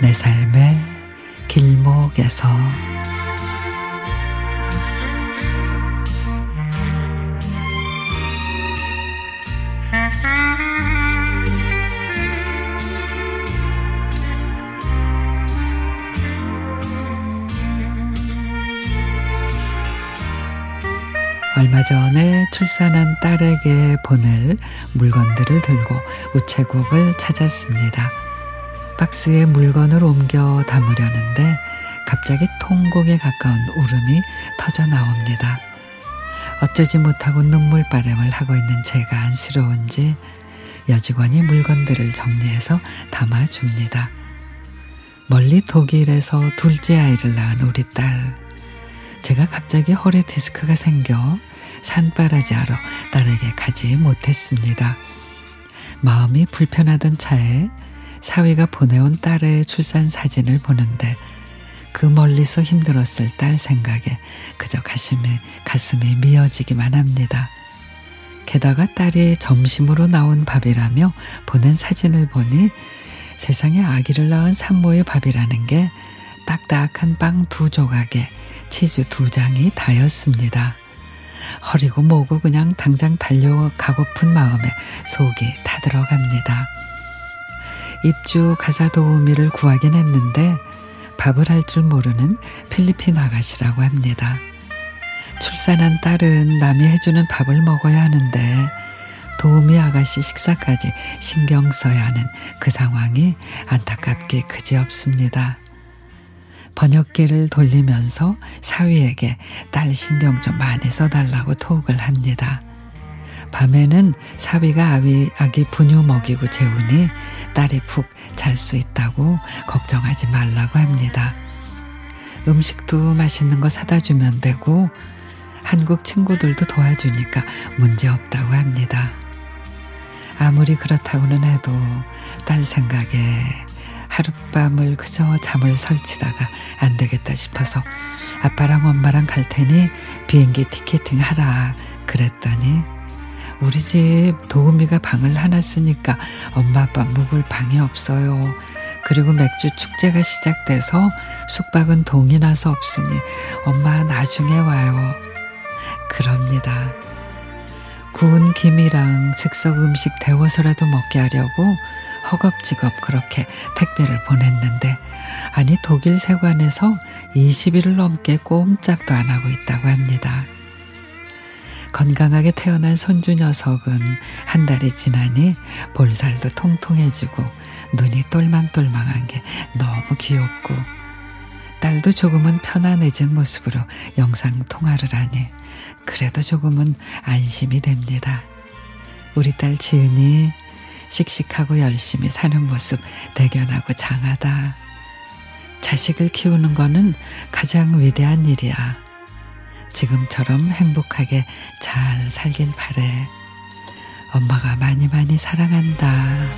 내 삶의 길목에서 얼마 전에 출산한 딸에게 보낼 물건들을 들고 우체국을 찾았습니다. 박스에 물건을 옮겨 담으려는데 갑자기 통곡에 가까운 울음이 터져 나옵니다. 어쩌지 못하고 눈물바람을 하고 있는 제가 안쓰러운지 여직원이 물건들을 정리해서 담아줍니다. 멀리 독일에서 둘째 아이를 낳은 우리 딸. 제가 갑자기 허리 디스크가 생겨 산바라지 하러 딸에게 가지 못했습니다. 마음이 불편하던 차에 사위가 보내온 딸의 출산 사진을 보는데 그 멀리서 힘들었을 딸 생각에 그저 가슴이, 가슴이 미어지기만 합니다. 게다가 딸이 점심으로 나온 밥이라며 보낸 사진을 보니 세상에 아기를 낳은 산모의 밥이라는 게 딱딱한 빵 두 조각에 치즈 두 장이 다였습니다. 허리고 뭐고 그냥 당장 달려가고픈 마음에 속이 타들어갑니다. 입주 가사 도우미를 구하긴 했는데 밥을 할 줄 모르는 필리핀 아가씨라고 합니다. 출산한 딸은 남이 해주는 밥을 먹어야 하는데 도우미 아가씨 식사까지 신경 써야 하는 그 상황이 안타깝게 그지없습니다. 번역기를 돌리면서 사위에게 딸 신경 좀 많이 써달라고 톡을 합니다. 밤에는 사위가 아기, 아기 분유 먹이고 재우니 딸이 푹 잘 수 있다고 걱정하지 말라고 합니다. 음식도 맛있는 거 사다 주면 되고 한국 친구들도 도와주니까 문제 없다고 합니다. 아무리 그렇다고는 해도 딸 생각에 밤을 그저 잠을 설치다가 안 되겠다 싶어서 아빠랑 엄마랑 갈 테니 비행기 티켓팅 하라 그랬더니 우리 집 도우미가 방을 하나 쓰니까 엄마 아빠 묵을 방이 없어요. 그리고 맥주 축제가 시작돼서 숙박은 동이 나서 없으니 엄마 나중에 와요. 그럽니다. 구운 김이랑 즉석 음식 데워서라도 먹게 하려고 허겁지겁 그렇게 택배를 보냈는데 아니 독일 세관에서 20일을 넘게 꼼짝도 안 하고 있다고 합니다. 건강하게 태어난 손주 녀석은 한 달이 지나니 볼살도 통통해지고 눈이 똘망똘망한 게 너무 귀엽고 딸도 조금은 편안해진 모습으로 영상 통화를 하니 그래도 조금은 안심이 됩니다. 우리 딸 지은이 씩씩하고 열심히 사는 모습 대견하고 장하다. 자식을 키우는 거는 가장 위대한 일이야. 지금처럼 행복하게 잘 살길 바래. 엄마가 많이 많이 사랑한다.